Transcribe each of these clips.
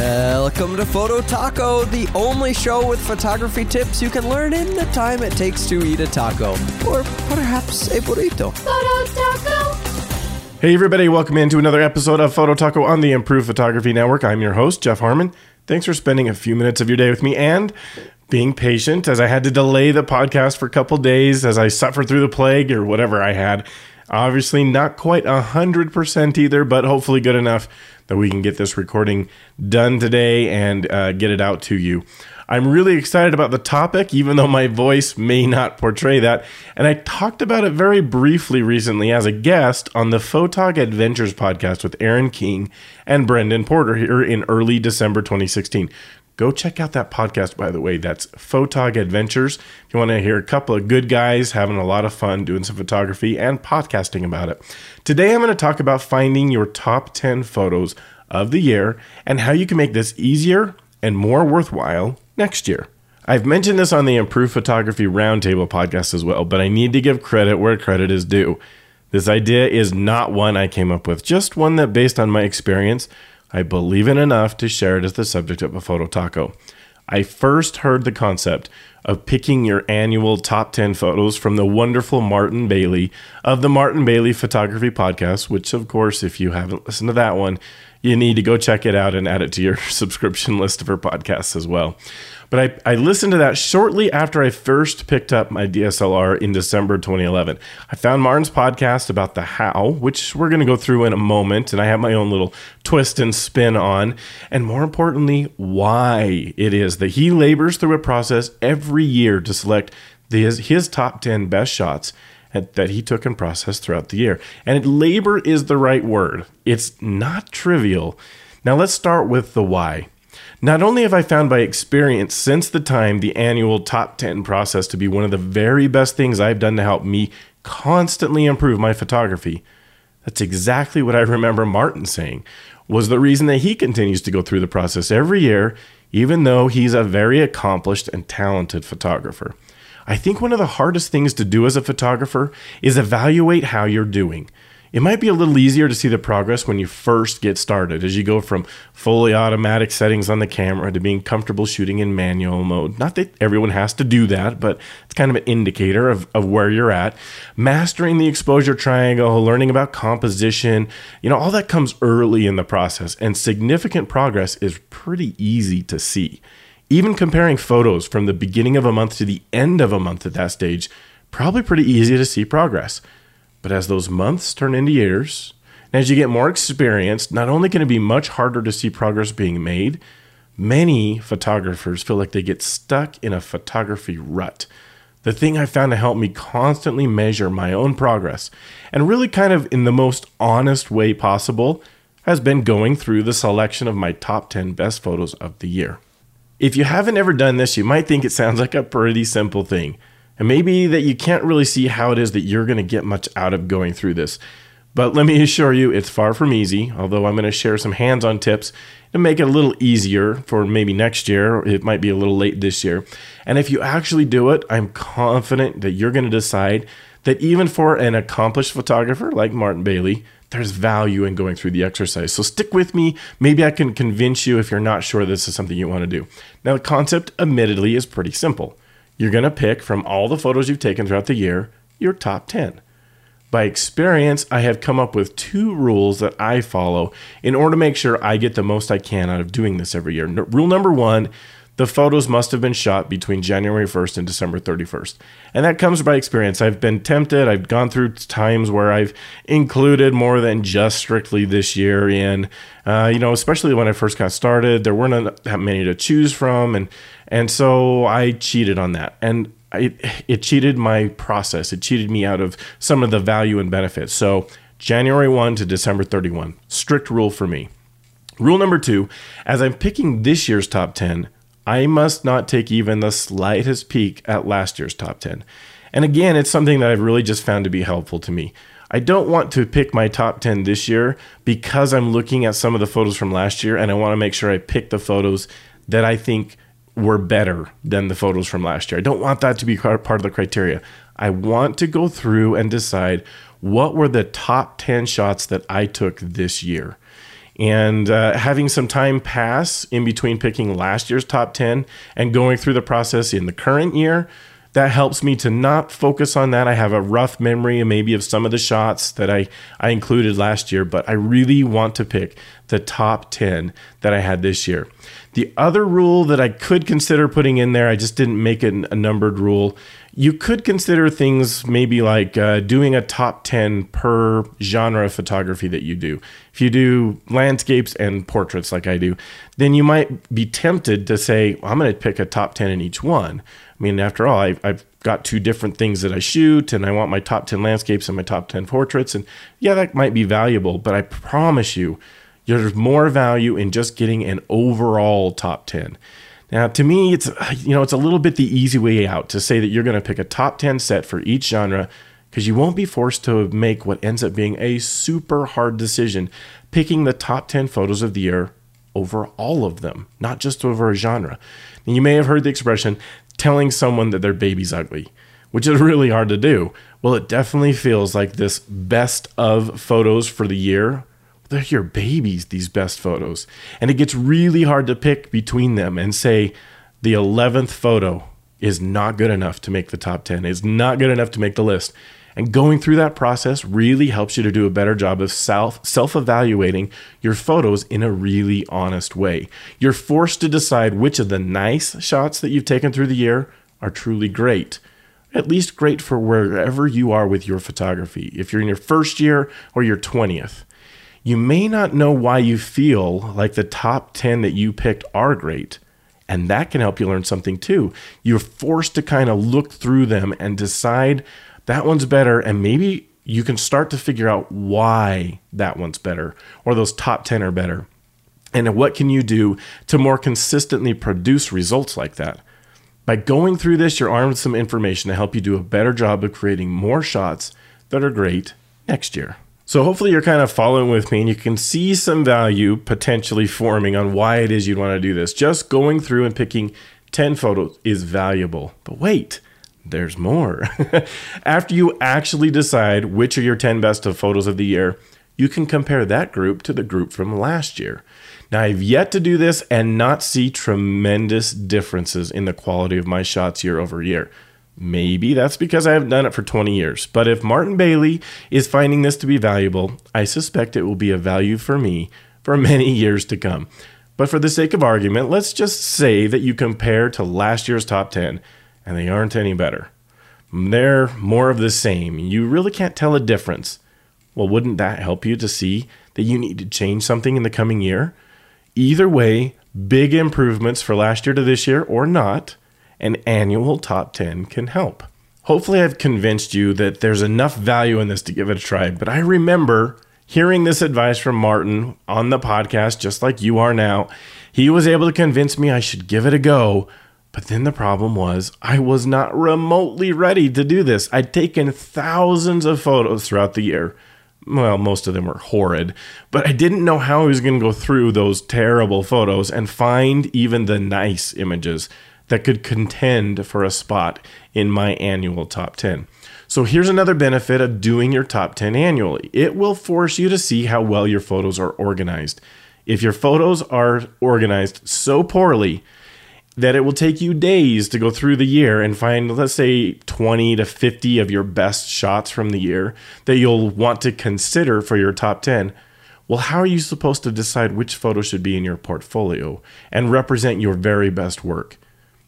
Welcome to Photo Taco, the only show with photography tips you can learn in the time it takes to eat a taco, or perhaps a burrito. Photo Taco. Hey, everybody, welcome into another episode of Photo Taco on the Improve Photography Network. I'm your host, Jeff Harmon. Thanks for spending a few minutes of your day with me and being patient as I had to delay the podcast for a couple days as I suffered through the plague or whatever I had. Obviously, not quite 100% either, but hopefully good enough that we can get this recording done today and uh, get it out to you. I'm really excited about the topic, even though my voice may not portray that. And I talked about it very briefly recently as a guest on the Photog Adventures podcast with Aaron King and Brendan Porter here in early December 2016. Go check out that podcast, by the way. That's Photog Adventures. If you want to hear a couple of good guys having a lot of fun doing some photography and podcasting about it. Today, I'm going to talk about finding your top 10 photos of the year and how you can make this easier and more worthwhile next year. I've mentioned this on the Improve Photography Roundtable podcast as well, but I need to give credit where credit is due. This idea is not one I came up with, just one that, based on my experience, I believe in enough to share it as the subject of a photo taco. I first heard the concept of picking your annual top 10 photos from the wonderful Martin Bailey of the Martin Bailey Photography Podcast, which, of course, if you haven't listened to that one, you need to go check it out and add it to your subscription list of her podcasts as well. But I, I listened to that shortly after I first picked up my DSLR in December 2011. I found Martin's podcast about the how, which we're going to go through in a moment, and I have my own little twist and spin on, and more importantly, why it is that he labors through a process every year to select the, his, his top 10 best shots that he took and processed throughout the year. And labor is the right word. It's not trivial. Now let's start with the why. Not only have I found by experience since the time the annual top 10 process to be one of the very best things I've done to help me constantly improve my photography, that's exactly what I remember Martin saying was the reason that he continues to go through the process every year, even though he's a very accomplished and talented photographer. I think one of the hardest things to do as a photographer is evaluate how you're doing. It might be a little easier to see the progress when you first get started as you go from fully automatic settings on the camera to being comfortable shooting in manual mode. Not that everyone has to do that, but it's kind of an indicator of, of where you're at. Mastering the exposure triangle, learning about composition, you know, all that comes early in the process, and significant progress is pretty easy to see. Even comparing photos from the beginning of a month to the end of a month at that stage, probably pretty easy to see progress. But as those months turn into years, and as you get more experience, not only can it be much harder to see progress being made, many photographers feel like they get stuck in a photography rut. The thing I found to help me constantly measure my own progress, and really kind of in the most honest way possible, has been going through the selection of my top 10 best photos of the year. If you haven't ever done this, you might think it sounds like a pretty simple thing. And maybe that you can't really see how it is that you're going to get much out of going through this. But let me assure you, it's far from easy, although I'm going to share some hands on tips to make it a little easier for maybe next year. It might be a little late this year. And if you actually do it, I'm confident that you're going to decide that even for an accomplished photographer like Martin Bailey, there's value in going through the exercise. So stick with me. Maybe I can convince you if you're not sure this is something you want to do. Now, the concept, admittedly, is pretty simple. You're going to pick from all the photos you've taken throughout the year your top 10. By experience, I have come up with two rules that I follow in order to make sure I get the most I can out of doing this every year. Rule number one the photos must have been shot between January 1st and December 31st. And that comes by experience. I've been tempted, I've gone through times where I've included more than just strictly this year in. Uh, you know, especially when I first got started, there weren't that many to choose from. And, and so I cheated on that. And it, it cheated my process, it cheated me out of some of the value and benefits. So January 1 to December 31, strict rule for me. Rule number two, as I'm picking this year's top 10, I must not take even the slightest peek at last year's top 10. And again, it's something that I've really just found to be helpful to me. I don't want to pick my top 10 this year because I'm looking at some of the photos from last year and I want to make sure I pick the photos that I think were better than the photos from last year. I don't want that to be part of the criteria. I want to go through and decide what were the top 10 shots that I took this year. And uh, having some time pass in between picking last year's top 10 and going through the process in the current year, that helps me to not focus on that. I have a rough memory maybe of some of the shots that I, I included last year, but I really want to pick the top 10 that I had this year. The other rule that I could consider putting in there, I just didn't make it a numbered rule, you could consider things maybe like uh, doing a top 10 per genre of photography that you do. If you do landscapes and portraits like I do, then you might be tempted to say, well, I'm going to pick a top 10 in each one. I mean, after all, I've, I've got two different things that I shoot, and I want my top 10 landscapes and my top 10 portraits. And yeah, that might be valuable, but I promise you, there's more value in just getting an overall top 10. Now, to me, it's you know it's a little bit the easy way out to say that you're going to pick a top 10 set for each genre because you won't be forced to make what ends up being a super hard decision picking the top 10 photos of the year over all of them, not just over a genre. And you may have heard the expression telling someone that their baby's ugly, which is really hard to do. Well, it definitely feels like this best of photos for the year they're your babies, these best photos. And it gets really hard to pick between them and say the 11th photo is not good enough to make the top 10, is not good enough to make the list. And going through that process really helps you to do a better job of self self evaluating your photos in a really honest way. You're forced to decide which of the nice shots that you've taken through the year are truly great. At least great for wherever you are with your photography. If you're in your first year or your 20th you may not know why you feel like the top 10 that you picked are great. And that can help you learn something too. You're forced to kind of look through them and decide that one's better. And maybe you can start to figure out why that one's better or those top 10 are better. And what can you do to more consistently produce results like that? By going through this, you're armed with some information to help you do a better job of creating more shots that are great next year. So hopefully you're kind of following with me and you can see some value potentially forming on why it is you'd want to do this. Just going through and picking 10 photos is valuable. But wait, there's more. After you actually decide which are your 10 best of photos of the year, you can compare that group to the group from last year. Now, I've yet to do this and not see tremendous differences in the quality of my shots year over year. Maybe that's because I haven't done it for 20 years. But if Martin Bailey is finding this to be valuable, I suspect it will be a value for me for many years to come. But for the sake of argument, let's just say that you compare to last year's top 10 and they aren't any better. They're more of the same. You really can't tell a difference. Well, wouldn't that help you to see that you need to change something in the coming year? Either way, big improvements for last year to this year or not an annual top 10 can help. Hopefully, I've convinced you that there's enough value in this to give it a try. But I remember hearing this advice from Martin on the podcast, just like you are now. He was able to convince me I should give it a go. But then the problem was, I was not remotely ready to do this. I'd taken thousands of photos throughout the year. Well, most of them were horrid, but I didn't know how I was going to go through those terrible photos and find even the nice images that could contend for a spot in my annual top 10. So here's another benefit of doing your top 10 annually it will force you to see how well your photos are organized. If your photos are organized so poorly, that it will take you days to go through the year and find, let's say, 20 to 50 of your best shots from the year that you'll want to consider for your top 10. Well, how are you supposed to decide which photo should be in your portfolio and represent your very best work?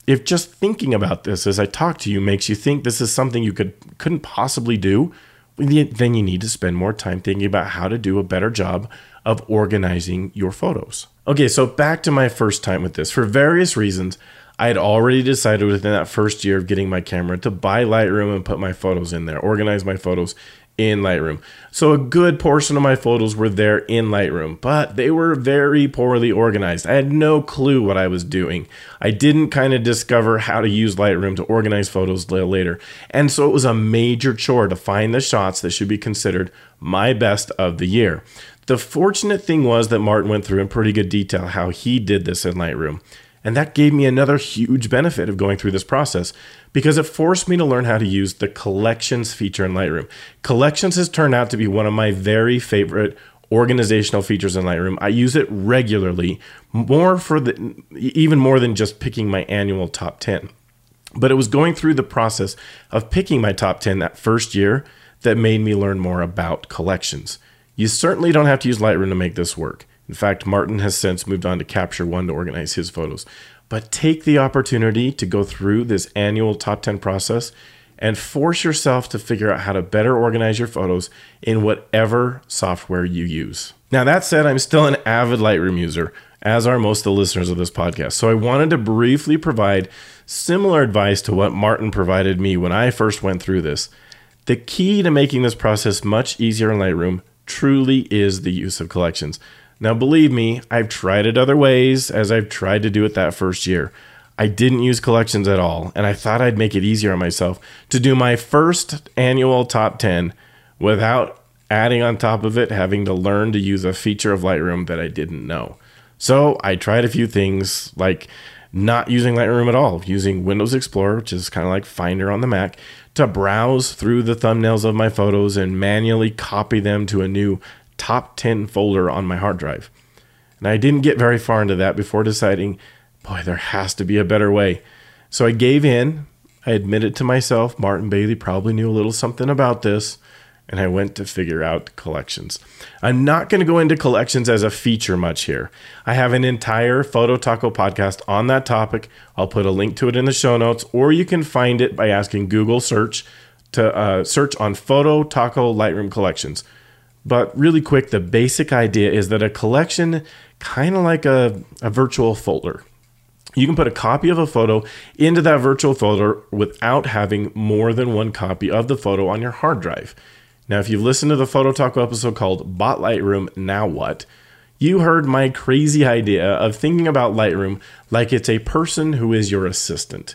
If just thinking about this as I talk to you makes you think this is something you could couldn't possibly do, then you need to spend more time thinking about how to do a better job of organizing your photos. Okay, so back to my first time with this. For various reasons, I had already decided within that first year of getting my camera to buy Lightroom and put my photos in there, organize my photos in Lightroom. So a good portion of my photos were there in Lightroom, but they were very poorly organized. I had no clue what I was doing. I didn't kind of discover how to use Lightroom to organize photos later. And so it was a major chore to find the shots that should be considered my best of the year. The fortunate thing was that Martin went through in pretty good detail how he did this in Lightroom. And that gave me another huge benefit of going through this process because it forced me to learn how to use the collections feature in Lightroom. Collections has turned out to be one of my very favorite organizational features in Lightroom. I use it regularly, more for the even more than just picking my annual top 10. But it was going through the process of picking my top 10 that first year that made me learn more about collections. You certainly don't have to use Lightroom to make this work. In fact, Martin has since moved on to Capture One to organize his photos. But take the opportunity to go through this annual top 10 process and force yourself to figure out how to better organize your photos in whatever software you use. Now, that said, I'm still an avid Lightroom user, as are most of the listeners of this podcast. So I wanted to briefly provide similar advice to what Martin provided me when I first went through this. The key to making this process much easier in Lightroom truly is the use of collections. Now, believe me, I've tried it other ways as I've tried to do it that first year. I didn't use collections at all, and I thought I'd make it easier on myself to do my first annual top 10 without adding on top of it having to learn to use a feature of Lightroom that I didn't know. So I tried a few things like not using Lightroom at all, using Windows Explorer, which is kind of like Finder on the Mac, to browse through the thumbnails of my photos and manually copy them to a new top 10 folder on my hard drive. And I didn't get very far into that before deciding, boy, there has to be a better way. So I gave in. I admitted to myself, Martin Bailey probably knew a little something about this, and I went to figure out collections. I'm not going to go into collections as a feature much here. I have an entire Photo Taco podcast on that topic. I'll put a link to it in the show notes, or you can find it by asking Google search to uh, search on Photo Taco Lightroom collections. But really quick, the basic idea is that a collection, kind of like a, a virtual folder, you can put a copy of a photo into that virtual folder without having more than one copy of the photo on your hard drive. Now, if you've listened to the Photo Taco episode called Bought Lightroom, Now What? You heard my crazy idea of thinking about Lightroom like it's a person who is your assistant.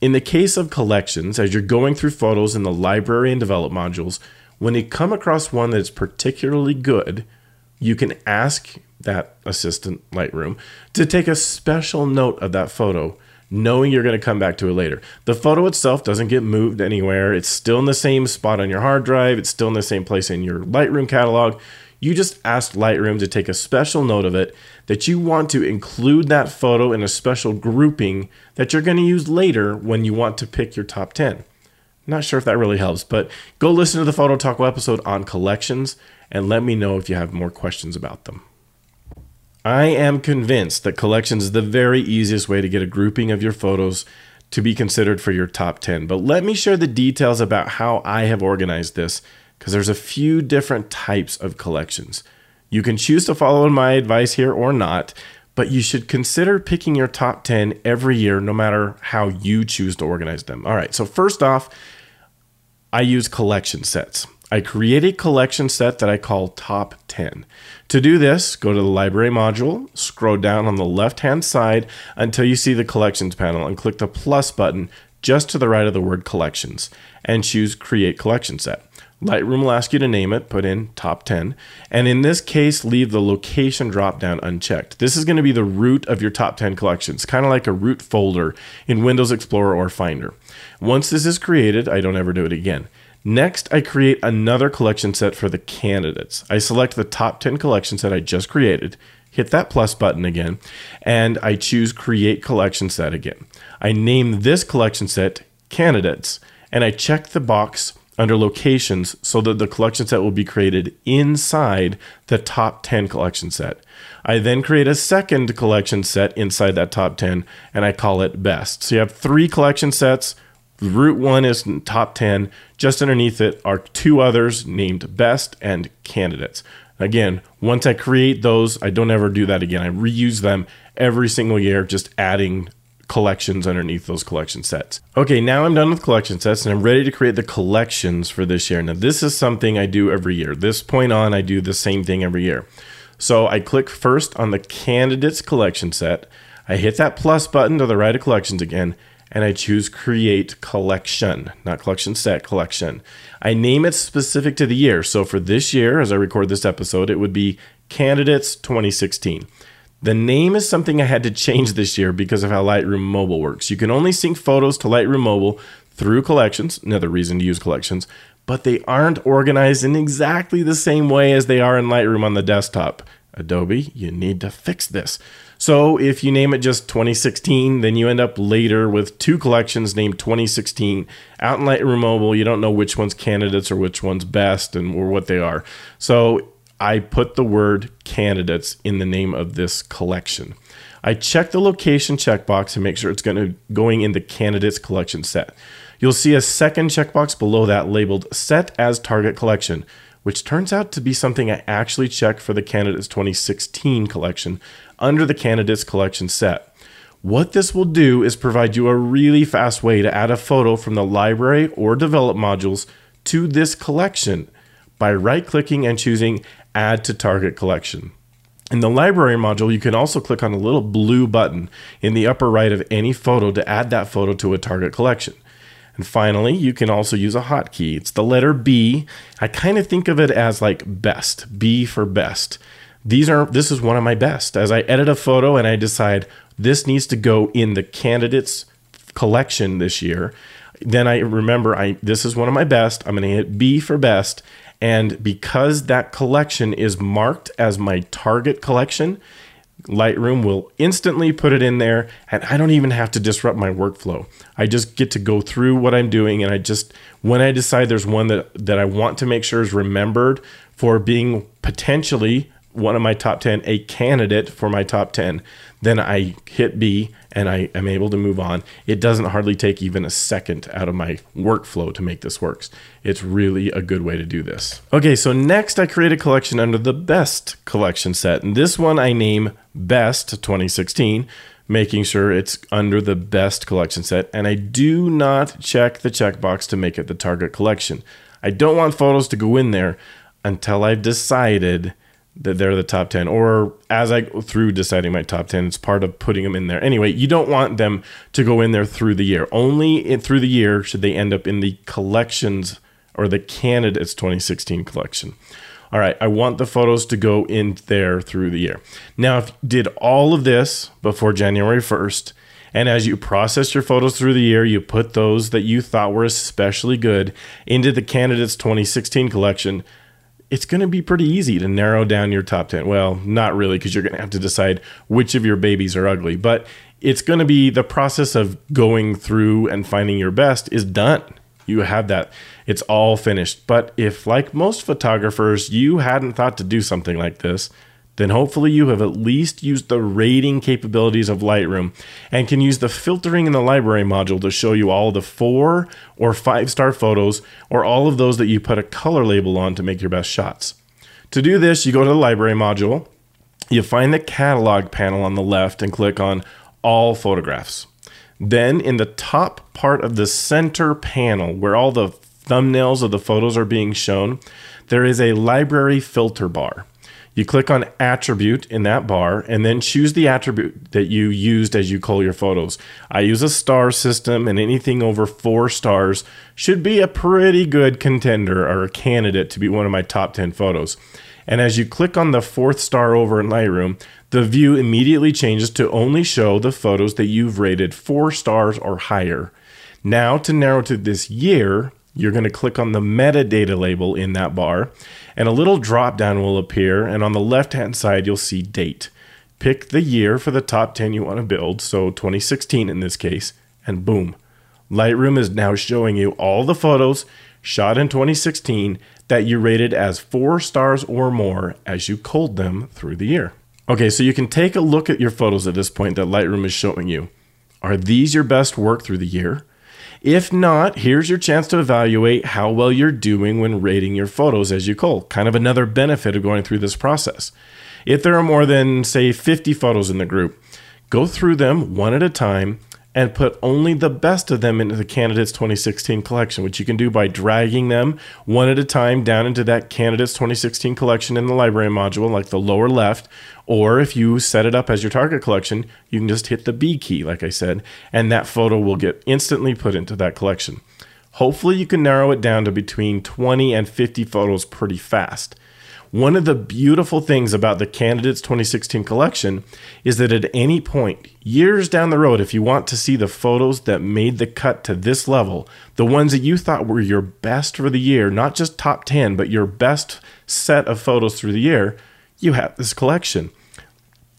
In the case of collections, as you're going through photos in the library and develop modules, when you come across one that's particularly good, you can ask that assistant Lightroom to take a special note of that photo, knowing you're going to come back to it later. The photo itself doesn't get moved anywhere. It's still in the same spot on your hard drive, it's still in the same place in your Lightroom catalog. You just asked Lightroom to take a special note of it that you want to include that photo in a special grouping that you're going to use later when you want to pick your top 10. Not sure if that really helps, but go listen to the Photo Taco episode on collections and let me know if you have more questions about them. I am convinced that collections is the very easiest way to get a grouping of your photos to be considered for your top 10. But let me share the details about how I have organized this because there's a few different types of collections. You can choose to follow my advice here or not, but you should consider picking your top 10 every year, no matter how you choose to organize them. All right, so first off, I use collection sets. I create a collection set that I call Top 10. To do this, go to the Library module, scroll down on the left hand side until you see the Collections panel, and click the plus button just to the right of the word Collections, and choose Create Collection Set. Lightroom will ask you to name it, put in top 10, and in this case, leave the location drop down unchecked. This is going to be the root of your top 10 collections, kind of like a root folder in Windows Explorer or Finder. Once this is created, I don't ever do it again. Next, I create another collection set for the candidates. I select the top 10 collections that I just created, hit that plus button again, and I choose Create Collection Set again. I name this collection set Candidates, and I check the box under locations so that the collection set will be created inside the top 10 collection set. I then create a second collection set inside that top 10 and I call it best. So you have three collection sets. Root one is top 10. Just underneath it are two others named best and candidates. Again, once I create those, I don't ever do that again. I reuse them every single year, just adding collections underneath those collection sets. Okay, now I'm done with collection sets and I'm ready to create the collections for this year. Now, this is something I do every year. This point on, I do the same thing every year. So I click first on the candidates collection set. I hit that plus button to the right of collections again, and I choose create collection, not collection set, collection. I name it specific to the year. So for this year, as I record this episode, it would be candidates 2016. The name is something I had to change this year because of how Lightroom Mobile works. You can only sync photos to Lightroom Mobile through collections, another reason to use collections, but they aren't organized in exactly the same way as they are in Lightroom on the desktop. Adobe, you need to fix this. So if you name it just 2016, then you end up later with two collections named 2016 out in Lightroom Mobile. You don't know which one's candidates or which one's best and or what they are. So I put the word candidates in the name of this collection. I check the location checkbox to make sure it's going to going in the candidates collection set. You'll see a second checkbox below that labeled set as target collection which turns out to be something I actually checked for the Candidates 2016 collection under the Candidates collection set. What this will do is provide you a really fast way to add a photo from the library or develop modules to this collection by right clicking and choosing Add to Target Collection. In the library module, you can also click on a little blue button in the upper right of any photo to add that photo to a target collection. And finally, you can also use a hotkey. It's the letter B. I kind of think of it as like best, B for best. These are this is one of my best. As I edit a photo and I decide this needs to go in the candidates collection this year, then I remember I this is one of my best. I'm going to hit B for best and because that collection is marked as my target collection, Lightroom will instantly put it in there, and I don't even have to disrupt my workflow. I just get to go through what I'm doing, and I just when I decide there's one that that I want to make sure is remembered for being potentially one of my top 10, a candidate for my top 10, then I hit B and I am able to move on. It doesn't hardly take even a second out of my workflow to make this work. It's really a good way to do this. Okay, so next I create a collection under the best collection set. And this one I name Best 2016 making sure it's under the best collection set. And I do not check the checkbox to make it the target collection. I don't want photos to go in there until I've decided that they're the top 10 or as i go through deciding my top 10 it's part of putting them in there. Anyway you don't want them to go in there through the year. Only in, through the year should they end up in the collections or the candidates 2016 collection. All right i want the photos to go in there through the year. Now if you did all of this before january 1st and as you process your photos through the year, you put those that you thought were especially good into the Candidates 2016 collection it's going to be pretty easy to narrow down your top 10. Well, not really, because you're going to have to decide which of your babies are ugly, but it's going to be the process of going through and finding your best is done. You have that, it's all finished. But if, like most photographers, you hadn't thought to do something like this, then hopefully you have at least used the rating capabilities of Lightroom and can use the filtering in the library module to show you all the four or five star photos or all of those that you put a color label on to make your best shots. To do this, you go to the library module, you find the catalog panel on the left and click on all photographs. Then in the top part of the center panel where all the thumbnails of the photos are being shown, there is a library filter bar. You click on attribute in that bar and then choose the attribute that you used as you cull your photos. I use a star system, and anything over four stars should be a pretty good contender or a candidate to be one of my top 10 photos. And as you click on the fourth star over in Lightroom, the view immediately changes to only show the photos that you've rated four stars or higher. Now, to narrow to this year, you're going to click on the metadata label in that bar, and a little drop down will appear. And on the left hand side, you'll see date. Pick the year for the top 10 you want to build, so 2016 in this case, and boom. Lightroom is now showing you all the photos shot in 2016 that you rated as four stars or more as you culled them through the year. Okay, so you can take a look at your photos at this point that Lightroom is showing you. Are these your best work through the year? If not, here's your chance to evaluate how well you're doing when rating your photos as you cull. Kind of another benefit of going through this process. If there are more than, say, 50 photos in the group, go through them one at a time and put only the best of them into the Candidates 2016 collection, which you can do by dragging them one at a time down into that Candidates 2016 collection in the library module, like the lower left. Or if you set it up as your target collection, you can just hit the B key, like I said, and that photo will get instantly put into that collection. Hopefully, you can narrow it down to between 20 and 50 photos pretty fast. One of the beautiful things about the Candidates 2016 collection is that at any point, years down the road, if you want to see the photos that made the cut to this level, the ones that you thought were your best for the year, not just top 10, but your best set of photos through the year, you have this collection.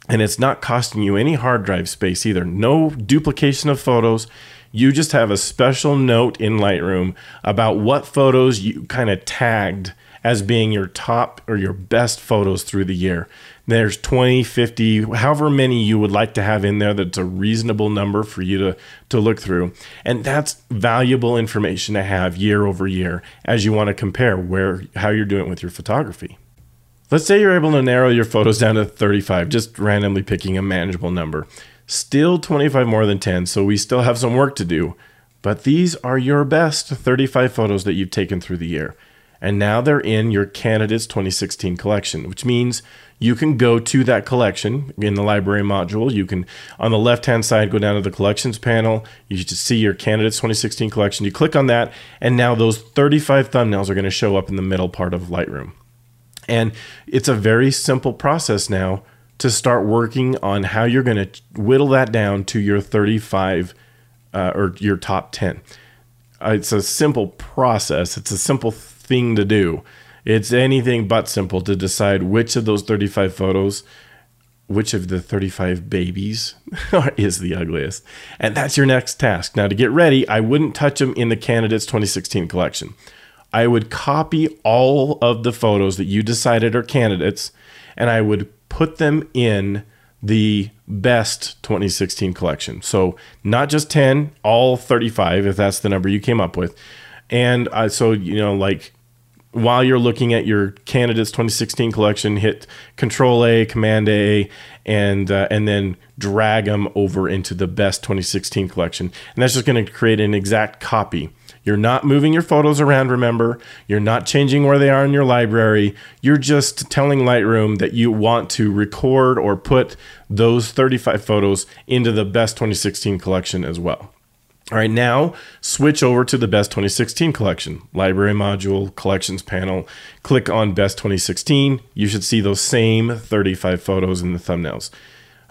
And it's not costing you any hard drive space either. No duplication of photos. You just have a special note in Lightroom about what photos you kind of tagged as being your top or your best photos through the year. There's 20, 50, however many you would like to have in there that's a reasonable number for you to, to look through. And that's valuable information to have year over year as you want to compare where how you're doing with your photography. Let's say you're able to narrow your photos down to 35, just randomly picking a manageable number. Still 25 more than 10, so we still have some work to do. But these are your best 35 photos that you've taken through the year. And now they're in your Candidates 2016 collection, which means you can go to that collection in the library module. You can, on the left hand side, go down to the collections panel. You just see your Candidates 2016 collection. You click on that, and now those 35 thumbnails are going to show up in the middle part of Lightroom. And it's a very simple process now to start working on how you're going to whittle that down to your 35 uh, or your top 10. Uh, it's a simple process, it's a simple thing to do. It's anything but simple to decide which of those 35 photos, which of the 35 babies is the ugliest. And that's your next task. Now, to get ready, I wouldn't touch them in the Candidates 2016 collection. I would copy all of the photos that you decided are candidates and I would put them in the best 2016 collection. So, not just 10, all 35, if that's the number you came up with. And uh, so, you know, like while you're looking at your candidates 2016 collection, hit Control A, Command A, and uh, and then drag them over into the best 2016 collection, and that's just going to create an exact copy you're not moving your photos around, remember. You're not changing where they are in your library. You're just telling Lightroom that you want to record or put those 35 photos into the best 2016 collection as well. All right, now switch over to the Best 2016 collection. Library module, collections panel. Click on Best 2016. You should see those same 35 photos in the thumbnails.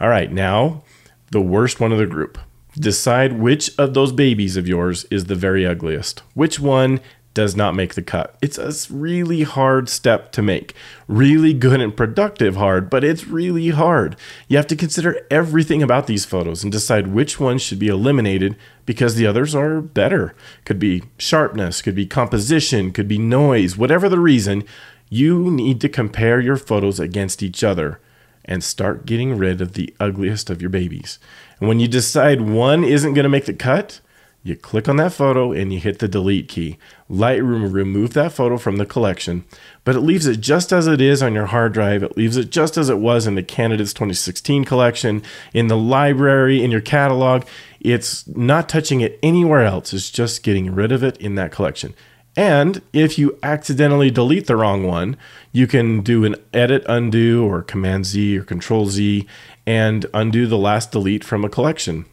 All right, now the worst one of the group. Decide which of those babies of yours is the very ugliest. Which one does not make the cut. It's a really hard step to make. Really good and productive hard, but it's really hard. You have to consider everything about these photos and decide which ones should be eliminated because the others are better. Could be sharpness, could be composition, could be noise, whatever the reason, you need to compare your photos against each other and start getting rid of the ugliest of your babies. And when you decide one isn't going to make the cut, you click on that photo and you hit the delete key. Lightroom remove that photo from the collection, but it leaves it just as it is on your hard drive. It leaves it just as it was in the Candidates 2016 collection, in the library, in your catalog. It's not touching it anywhere else. It's just getting rid of it in that collection. And if you accidentally delete the wrong one, you can do an edit undo or command Z or control Z and undo the last delete from a collection.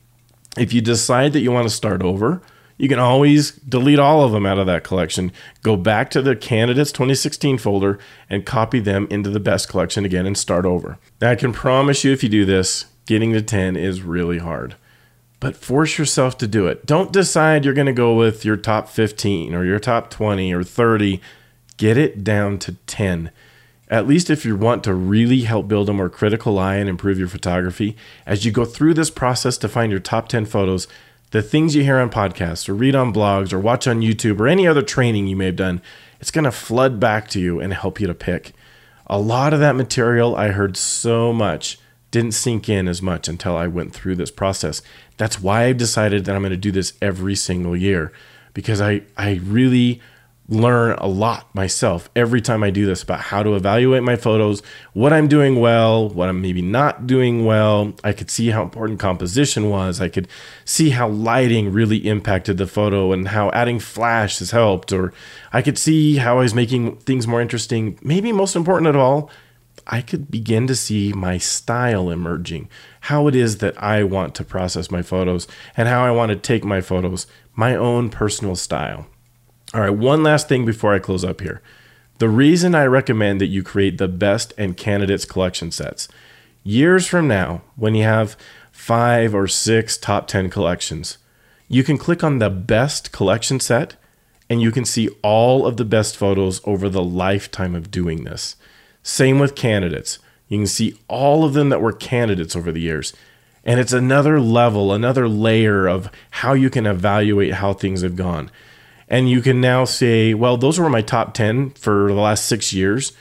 If you decide that you want to start over, you can always delete all of them out of that collection, go back to the candidates 2016 folder and copy them into the best collection again and start over. Now, I can promise you if you do this, getting to 10 is really hard. But force yourself to do it. Don't decide you're going to go with your top 15 or your top 20 or 30. Get it down to 10 at least if you want to really help build a more critical eye and improve your photography, as you go through this process to find your top 10 photos, the things you hear on podcasts or read on blogs or watch on YouTube or any other training you may have done, it's going to flood back to you and help you to pick. A lot of that material I heard so much didn't sink in as much until I went through this process. That's why I've decided that I'm going to do this every single year because I, I really learn a lot myself every time I do this about how to evaluate my photos, what I'm doing well, what I'm maybe not doing well. I could see how important composition was. I could see how lighting really impacted the photo and how adding flash has helped. Or I could see how I was making things more interesting. Maybe most important of all, I could begin to see my style emerging, how it is that I want to process my photos and how I want to take my photos, my own personal style. All right, one last thing before I close up here. The reason I recommend that you create the best and candidates collection sets years from now, when you have five or six top 10 collections, you can click on the best collection set and you can see all of the best photos over the lifetime of doing this. Same with candidates. You can see all of them that were candidates over the years. And it's another level, another layer of how you can evaluate how things have gone. And you can now say, well, those were my top 10 for the last six years.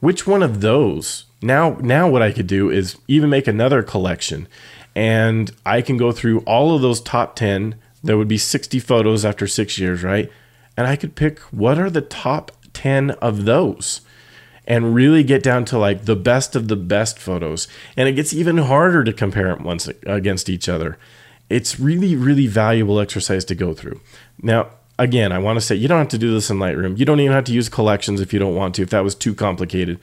Which one of those? Now, now what I could do is even make another collection and I can go through all of those top 10. There would be 60 photos after six years, right? And I could pick what are the top 10 of those and really get down to like the best of the best photos. And it gets even harder to compare them once against each other. It's really, really valuable exercise to go through. Now, again, I want to say you don't have to do this in Lightroom. You don't even have to use collections if you don't want to, if that was too complicated.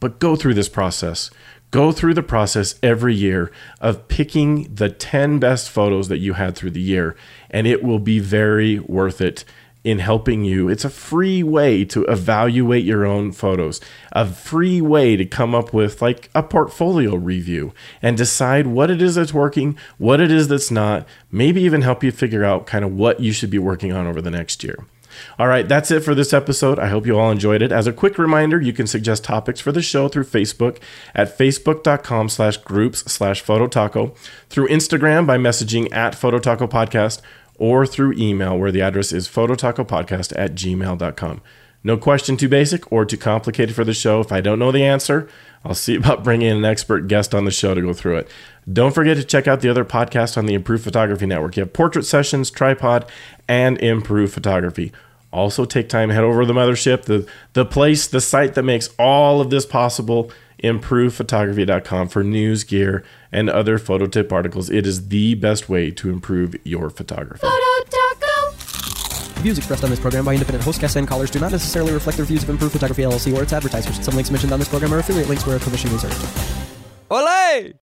But go through this process. Go through the process every year of picking the 10 best photos that you had through the year, and it will be very worth it in helping you. It's a free way to evaluate your own photos, a free way to come up with like a portfolio review and decide what it is that's working, what it is that's not, maybe even help you figure out kind of what you should be working on over the next year. All right, that's it for this episode. I hope you all enjoyed it. As a quick reminder, you can suggest topics for the show through Facebook at facebook.com slash groups slash phototaco, through Instagram by messaging at phototaco podcast, or through email where the address is phototacopodcast at gmail.com. No question too basic or too complicated for the show. If I don't know the answer, I'll see about bringing an expert guest on the show to go through it. Don't forget to check out the other podcasts on the Improve Photography Network. You have Portrait Sessions, Tripod, and Improve Photography. Also, take time, head over to the mothership, the, the place, the site that makes all of this possible, improvephotography.com for news, gear, and other photo tip articles. It is the best way to improve your photography. The views expressed on this program by independent host guests and callers do not necessarily reflect the views of Improve Photography LLC or its advertisers. Some links mentioned on this program are affiliate links where a commission reserved. Olay!